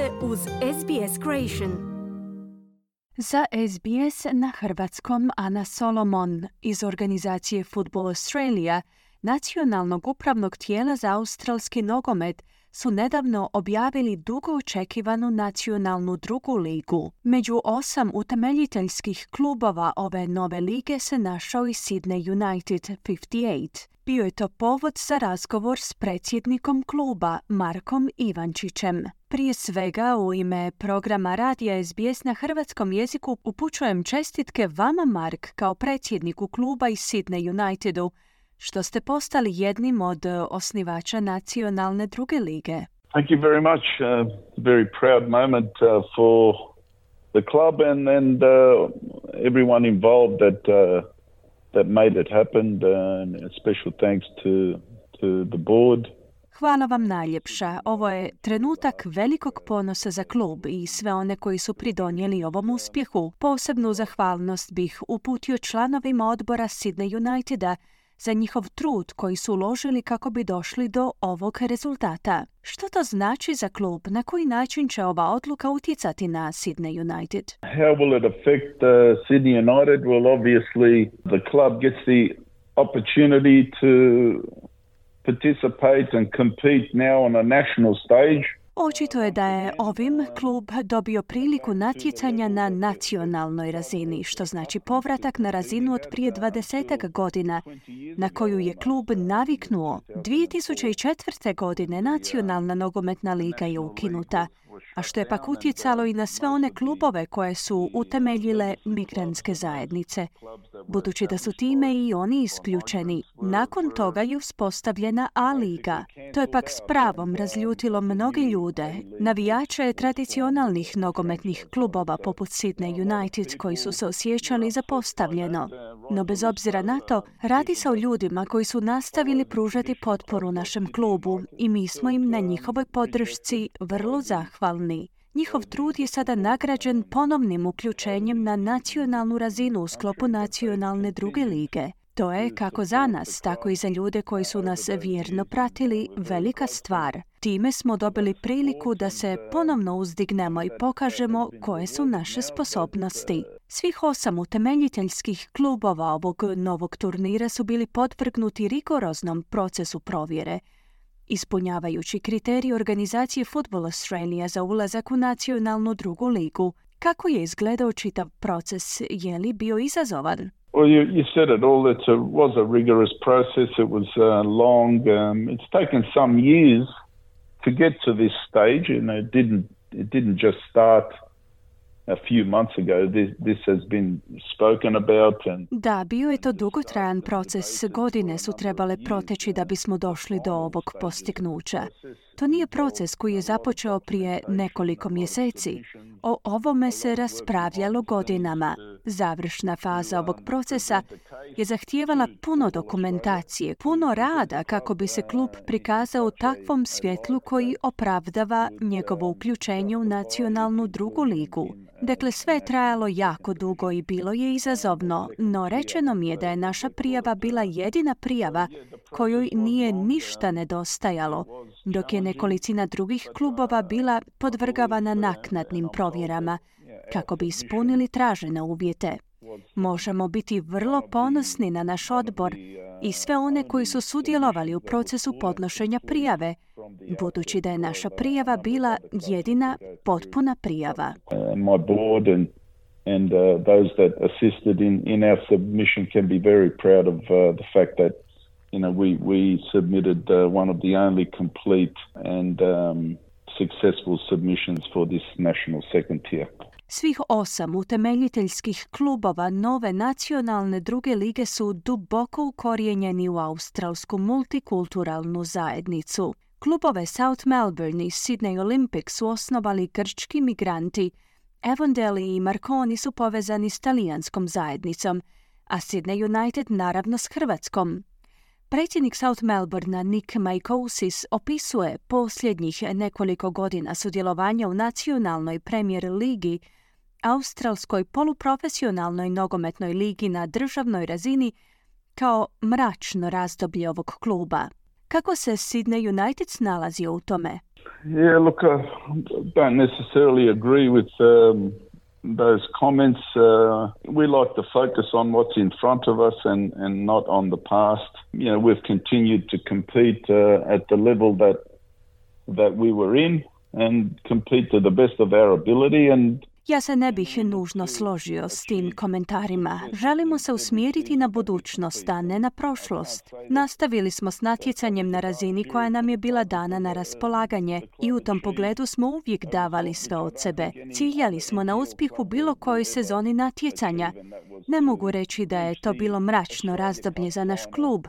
ste uz SBS Creation. Za SBS na hrvatskom Ana Solomon iz organizacije Football Australia, nacionalnog upravnog tijela za australski nogomet, su nedavno objavili dugo očekivanu nacionalnu drugu ligu. Među osam utemeljiteljskih klubova ove nove lige se našao i Sydney United 58. Bio je to povod za razgovor s predsjednikom kluba Markom Ivančićem. Prije svega u ime programa Radija SBS na hrvatskom jeziku upućujem čestitke vama Mark kao predsjedniku kluba iz Sydney Unitedu što ste postali jednim od osnivača nacionalne druge lige. Thank you very much. Uh, very proud moment uh, for the club and, and uh, everyone involved that uh, that made it happen. Uh, and a special thanks to to the board. Hvala vam najljepša. Ovo je trenutak velikog ponosa za klub i sve one koji su pridonijeli ovom uspjehu. Posebnu zahvalnost bih uputio članovima odbora Sydney Uniteda za njihov trud koji su uložili kako bi došli do ovog rezultata. Što to znači za klub? Na koji način će ova odluka utjecati na Sydney United? How will it affect uh, Sydney United? Well, obviously the club gets the opportunity to participate and compete now on a national stage. Očito je da je ovim klub dobio priliku natjecanja na nacionalnoj razini, što znači povratak na razinu od prije 20 godina, na koju je klub naviknuo. 2004. godine nacionalna nogometna liga je ukinuta, a što je pak utjecalo i na sve one klubove koje su utemeljile migrantske zajednice, budući da su time i oni isključeni. Nakon toga je uspostavljena A-liga. To je pak s pravom razljutilo mnoge ljude, navijače tradicionalnih nogometnih klubova poput Sydney United koji su se osjećali zapostavljeno. No bez obzira na to, radi se o ljudima koji su nastavili pružati potporu našem klubu i mi smo im na njihovoj podršci vrlo zahvalni. Njihov trud je sada nagrađen ponovnim uključenjem na nacionalnu razinu u sklopu nacionalne druge lige. To je kako za nas, tako i za ljude koji su nas vjerno pratili velika stvar. Time smo dobili priliku da se ponovno uzdignemo i pokažemo koje su naše sposobnosti. Svih osam utemeljiteljskih klubova ovog novog turnira su bili podvrgnuti rigoroznom procesu provjere, ispunjavajući kriterij organizacije Football Australia za ulazak u nacionalnu drugu ligu. Kako je izgledao čitav proces? Je li bio izazovan? Well, you, you said it all. It was a rigorous process. It was uh, long. Um, it's taken some years to get to this stage, and it didn't. It didn't just start Da, bio je to dugotrajan proces. Godine su trebale proteći da bismo došli do ovog postignuća. To nije proces koji je započeo prije nekoliko mjeseci. O ovome se raspravljalo godinama. Završna faza ovog procesa je zahtijevala puno dokumentacije, puno rada kako bi se klub prikazao u takvom svjetlu koji opravdava njegovo uključenje u nacionalnu drugu ligu. Dakle, sve je trajalo jako dugo i bilo je izazovno, no rečeno mi je da je naša prijava bila jedina prijava kojoj nije ništa nedostajalo, dok je nekolicina drugih klubova bila podvrgavana naknadnim provjerama kako bi ispunili tražene uvjete. Možemo biti vrlo ponosni na naš odbor i sve one koji su sudjelovali u procesu podnošenja prijave, budući da je naša prijava bila jedina potpuna prijava. uh, and uh, those that assisted in, in our submission can be very proud of uh, the fact that you know we we submitted uh, one of the only complete and um, successful submissions for this national second tier. Svih osam utemeljiteljskih klubova nove nacionalne druge lige su duboko ukorijenjeni u australsku multikulturalnu zajednicu. Klubove South Melbourne i Sydney Olympic su osnovali grčki migranti. Avondale i Marconi su povezani s talijanskom zajednicom, a Sydney United naravno s Hrvatskom. Predsjednik South Melbournea Nick Maikousis opisuje posljednjih nekoliko godina sudjelovanja u nacionalnoj premier ligi, australskoj poluprofesionalnoj nogometnoj ligi na državnoj razini, kao mračno razdoblje ovog kluba. Kako se Sydney United snalazio u tome? Yeah, look, I don't necessarily agree with um, those comments. Uh, we like to focus on what's in front of us and, and not on the past. You know, we've continued to compete uh, at the level that that we were in and compete to the best of our ability and Ja se ne bih nužno složio s tim komentarima. Želimo se usmjeriti na budućnost, a ne na prošlost. Nastavili smo s natjecanjem na razini koja nam je bila dana na raspolaganje i u tom pogledu smo uvijek davali sve od sebe. Ciljali smo na uspjeh u bilo kojoj sezoni natjecanja. Ne mogu reći da je to bilo mračno razdoblje za naš klub,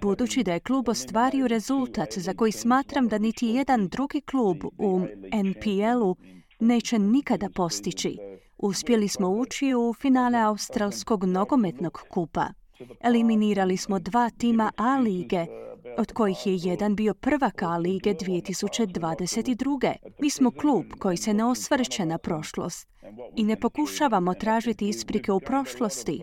Budući da je klub ostvario rezultat za koji smatram da niti jedan drugi klub u NPL-u neće nikada postići. Uspjeli smo ući u finale Australskog nogometnog kupa. Eliminirali smo dva tima A lige, od kojih je jedan bio prvak A lige 2022. Mi smo klub koji se ne osvrće na prošlost i ne pokušavamo tražiti isprike u prošlosti.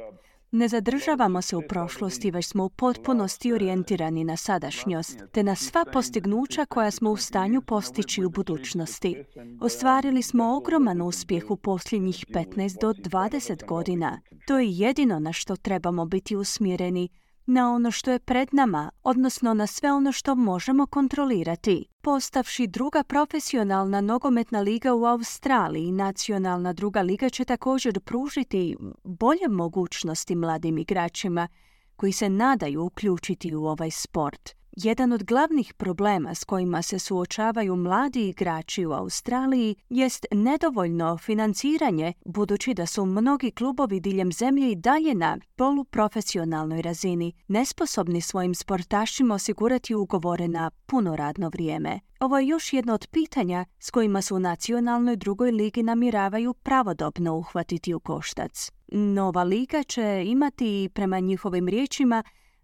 Ne zadržavamo se u prošlosti, već smo u potpunosti orijentirani na sadašnjost, te na sva postignuća koja smo u stanju postići u budućnosti. Ostvarili smo ogroman uspjeh u posljednjih 15 do 20 godina. To je jedino na što trebamo biti usmjereni na ono što je pred nama, odnosno na sve ono što možemo kontrolirati. Postavši druga profesionalna nogometna liga u Australiji, nacionalna druga liga će također pružiti bolje mogućnosti mladim igračima koji se nadaju uključiti u ovaj sport. Jedan od glavnih problema s kojima se suočavaju mladi igrači u Australiji jest nedovoljno financiranje, budući da su mnogi klubovi diljem zemlje i dalje na poluprofesionalnoj razini, nesposobni svojim sportašima osigurati ugovore na puno radno vrijeme. Ovo je još jedno od pitanja s kojima su u nacionalnoj drugoj ligi namiravaju pravodobno uhvatiti u koštac. Nova liga će imati, prema njihovim riječima,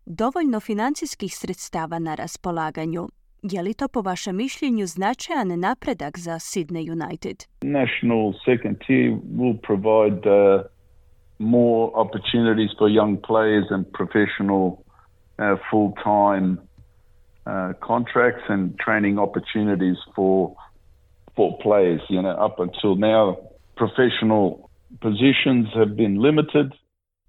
dovoljno financijskih sredstava na raspolaganju. Je li to po vašem mišljenju značajan napredak za Sydney United? National second tier will provide uh, more opportunities for young players and professional uh, full-time uh, contracts and training opportunities for for players. You know, up until now, professional positions have been limited.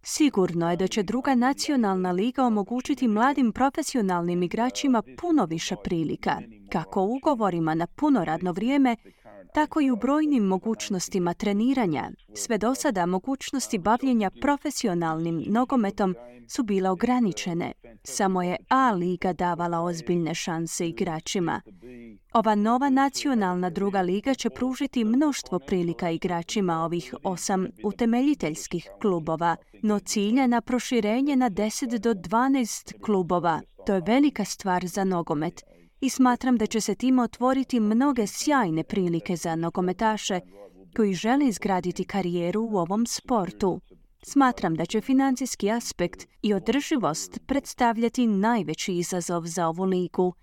Sigurno je da će druga nacionalna liga omogućiti mladim profesionalnim igračima puno više prilika, kako ugovorima na puno radno vrijeme, tako i u brojnim mogućnostima treniranja. Sve do sada mogućnosti bavljenja profesionalnim nogometom su bile ograničene. Samo je A liga davala ozbiljne šanse igračima. Ova nova nacionalna druga liga će pružiti mnoštvo prilika igračima ovih osam utemeljiteljskih klubova, no cilja na proširenje na 10 do 12 klubova. To je velika stvar za nogomet i smatram da će se time otvoriti mnoge sjajne prilike za nogometaše koji žele izgraditi karijeru u ovom sportu. Smatram da će financijski aspekt i održivost predstavljati najveći izazov za ovu ligu.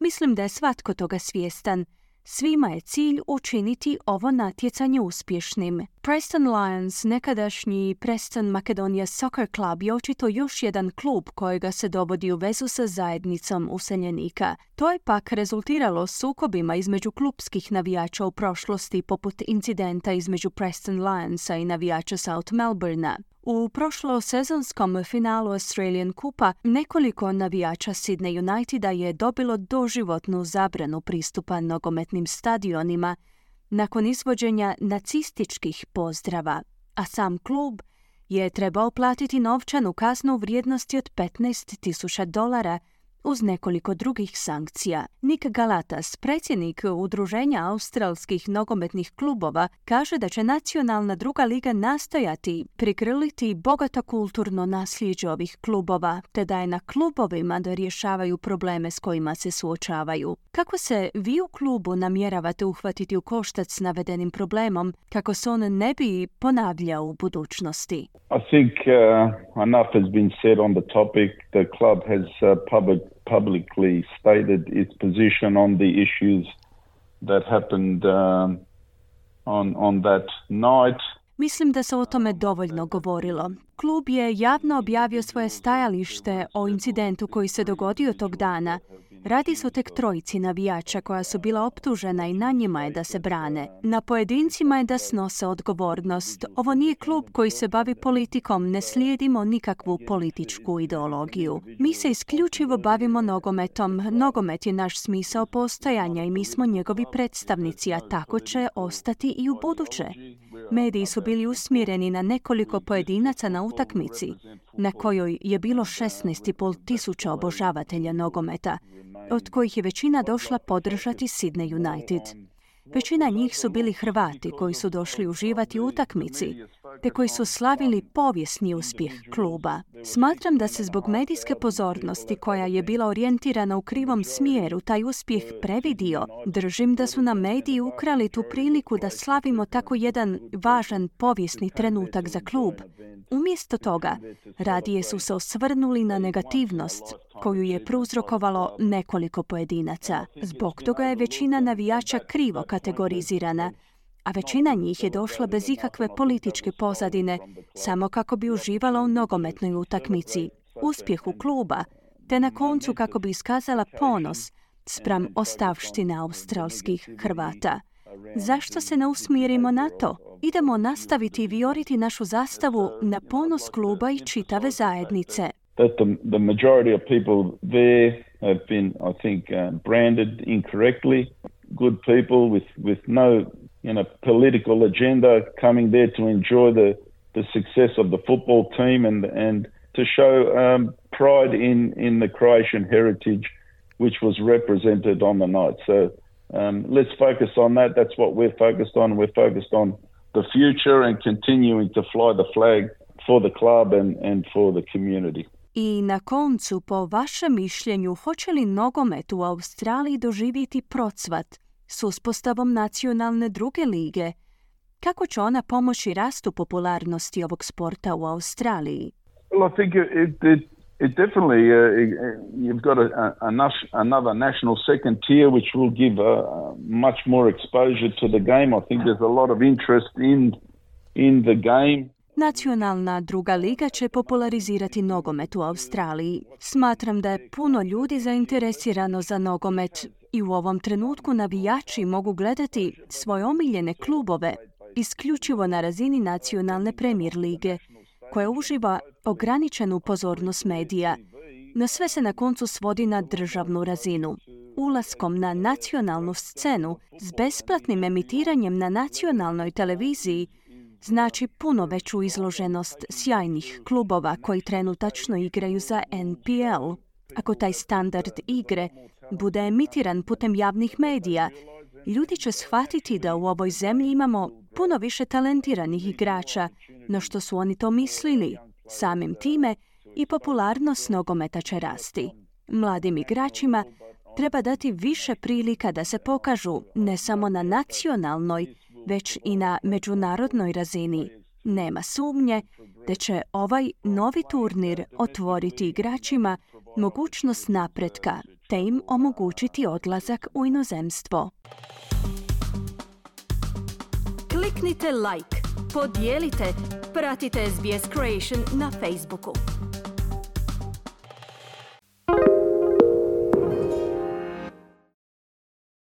Mislim da je svatko toga svjestan Svima je cilj učiniti ovo natjecanje uspješnim. Preston Lions, nekadašnji Preston Macedonia Soccer Club je očito još jedan klub kojega se dovodi u vezu sa zajednicom useljenika. To je pak rezultiralo sukobima između klubskih navijača u prošlosti poput incidenta između Preston Lionsa i navijača South Melbournea. U prošlosezonskom finalu Australian Kupa nekoliko navijača Sydney Uniteda je dobilo doživotnu zabranu pristupa nogometnim stadionima nakon izvođenja nacističkih pozdrava, a sam klub je trebao platiti novčanu kaznu u vrijednosti od 15.000 dolara uz nekoliko drugih sankcija. Nick Galatas, predsjednik Udruženja australskih nogometnih klubova, kaže da će nacionalna druga liga nastojati prikrliti bogato kulturno nasljeđe ovih klubova, te da je na klubovima da rješavaju probleme s kojima se suočavaju. Kako se vi u klubu namjeravate uhvatiti u koštac s navedenim problemom, kako se on ne bi ponavljao u budućnosti? I think uh, enough has been said on the topic. The club has uh, public publicly stated its position on the issues that happened um, on on that night. Mislim da se o tome dovoljno govorilo. Klub je javno objavio svoje stajalište o incidentu koji se dogodio tog dana Radi o tek trojici navijača koja su bila optužena i na njima je da se brane. Na pojedincima je da snose odgovornost. Ovo nije klub koji se bavi politikom, ne slijedimo nikakvu političku ideologiju. Mi se isključivo bavimo nogometom. Nogomet je naš smisao postojanja i mi smo njegovi predstavnici, a tako će ostati i u buduće. Mediji su bili usmjereni na nekoliko pojedinaca na utakmici, na kojoj je bilo 16,5 tisuća obožavatelja nogometa, od kojih je većina došla podržati Sydney United. Većina njih su bili Hrvati koji su došli uživati u utakmici, te koji su slavili povijesni uspjeh kluba. Smatram da se zbog medijske pozornosti koja je bila orijentirana u krivom smjeru taj uspjeh previdio. Držim da su nam mediji ukrali tu priliku da slavimo tako jedan važan povijesni trenutak za klub. Umjesto toga, radije su se osvrnuli na negativnost koju je prouzrokovalo nekoliko pojedinaca. Zbog toga je većina navijača krivo kategorizirana, a većina njih je došla bez ikakve političke pozadine, samo kako bi uživala u nogometnoj utakmici, uspjehu kluba, te na koncu kako bi iskazala ponos spram ostavštine australskih Hrvata. Zašto se ne usmjerimo na to? Idemo nastaviti vioriti našu zastavu na ponos kluba i čitave zajednice. That the, the majority of people there have been, I think, uh, branded incorrectly. Good people with, with no you know, political agenda coming there to enjoy the, the success of the football team and, and to show um, pride in, in the Croatian heritage which was represented on the night. So um, let's focus on that. That's what we're focused on. We're focused on the future and continuing to fly the flag for the club and, and for the community. I na koncu, po vašem mišljenju, hoće li nogomet u Australiji doživjeti procvat s uspostavom nacionalne druge lige. Kako će ona pomoći rastu popularnosti ovog sporta u Australiji? Well, I think it, it, it definitely uh, you've got a, a, a, another national second tier which will give uh, much more exposure to the game. I think there's a lot of interest in in the game. Nacionalna druga liga će popularizirati nogomet u Australiji. Smatram da je puno ljudi zainteresirano za nogomet i u ovom trenutku navijači mogu gledati svoje omiljene klubove isključivo na razini nacionalne premijer lige, koja uživa ograničenu pozornost medija. No sve se na koncu svodi na državnu razinu. Ulaskom na nacionalnu scenu s besplatnim emitiranjem na nacionalnoj televiziji znači puno veću izloženost sjajnih klubova koji trenutačno igraju za NPL. Ako taj standard igre bude emitiran putem javnih medija, ljudi će shvatiti da u ovoj zemlji imamo puno više talentiranih igrača, no što su oni to mislili. Samim time i popularnost nogometa će rasti. Mladim igračima treba dati više prilika da se pokažu ne samo na nacionalnoj, već i na međunarodnoj razini. Nema sumnje da će ovaj novi turnir otvoriti igračima mogućnost napretka te im omogućiti odlazak u inozemstvo. Kliknite like, podijelite, pratite SBS Creation na Facebooku.